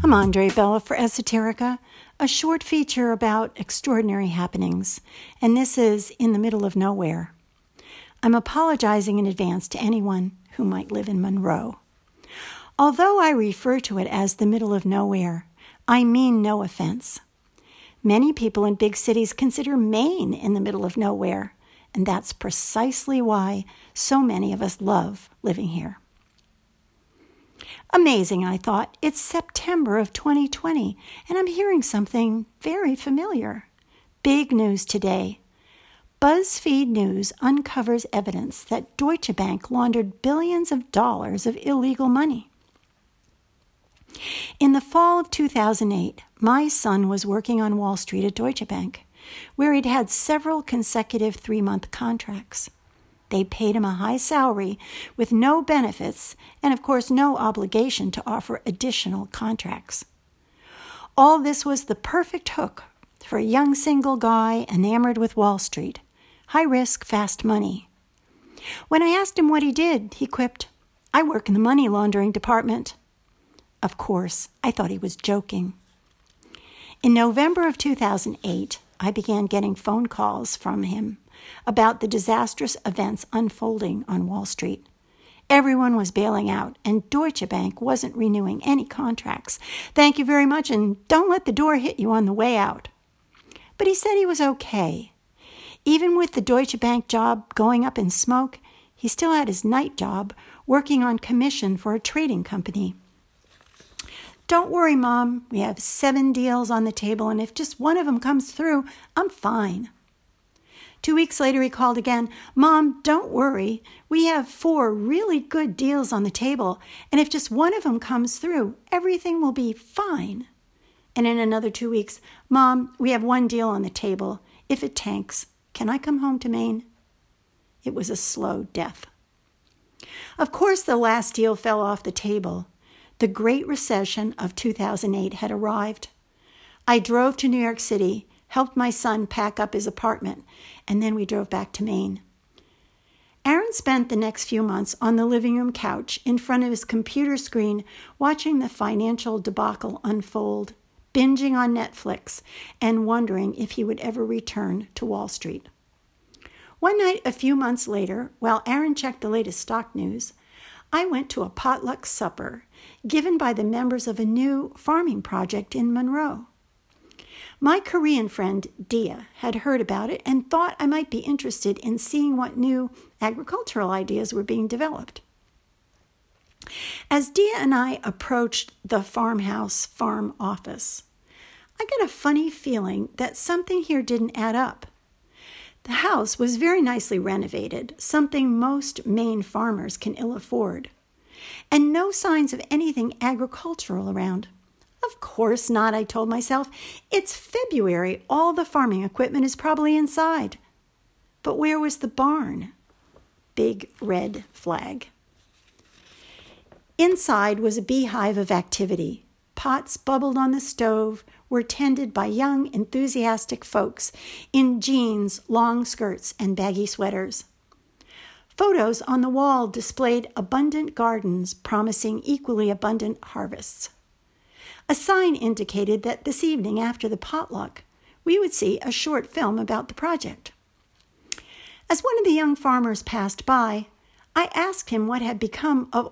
I'm Andree Bella for Esoterica, a short feature about extraordinary happenings, and this is In the Middle of Nowhere. I'm apologizing in advance to anyone who might live in Monroe. Although I refer to it as the middle of nowhere, I mean no offense. Many people in big cities consider Maine in the middle of nowhere, and that's precisely why so many of us love living here. Amazing, I thought. It's September of 2020, and I'm hearing something very familiar. Big news today. BuzzFeed News uncovers evidence that Deutsche Bank laundered billions of dollars of illegal money. In the fall of 2008, my son was working on Wall Street at Deutsche Bank, where he'd had several consecutive three month contracts. They paid him a high salary with no benefits and, of course, no obligation to offer additional contracts. All this was the perfect hook for a young single guy enamored with Wall Street high risk, fast money. When I asked him what he did, he quipped, I work in the money laundering department. Of course, I thought he was joking. In November of 2008, I began getting phone calls from him about the disastrous events unfolding on Wall Street. Everyone was bailing out, and Deutsche Bank wasn't renewing any contracts. Thank you very much, and don't let the door hit you on the way out. But he said he was okay. Even with the Deutsche Bank job going up in smoke, he still had his night job working on commission for a trading company. Don't worry, Mom. We have seven deals on the table, and if just one of them comes through, I'm fine. Two weeks later, he called again. Mom, don't worry. We have four really good deals on the table, and if just one of them comes through, everything will be fine. And in another two weeks, Mom, we have one deal on the table. If it tanks, can I come home to Maine? It was a slow death. Of course, the last deal fell off the table. The Great Recession of 2008 had arrived. I drove to New York City helped my son pack up his apartment, and then we drove back to Maine. Aaron spent the next few months on the living room couch in front of his computer screen watching the financial debacle unfold, binging on Netflix, and wondering if he would ever return to Wall Street. One night, a few months later, while Aaron checked the latest stock news, I went to a potluck supper given by the members of a new farming project in Monroe. My Korean friend Dia had heard about it and thought I might be interested in seeing what new agricultural ideas were being developed. As Dia and I approached the farmhouse farm office, I got a funny feeling that something here didn't add up. The house was very nicely renovated, something most Maine farmers can ill afford, and no signs of anything agricultural around. Of course not, I told myself. It's February. All the farming equipment is probably inside. But where was the barn? Big red flag. Inside was a beehive of activity. Pots bubbled on the stove, were tended by young, enthusiastic folks in jeans, long skirts, and baggy sweaters. Photos on the wall displayed abundant gardens promising equally abundant harvests. A sign indicated that this evening after the potluck, we would see a short film about the project. As one of the young farmers passed by, I asked him what had become of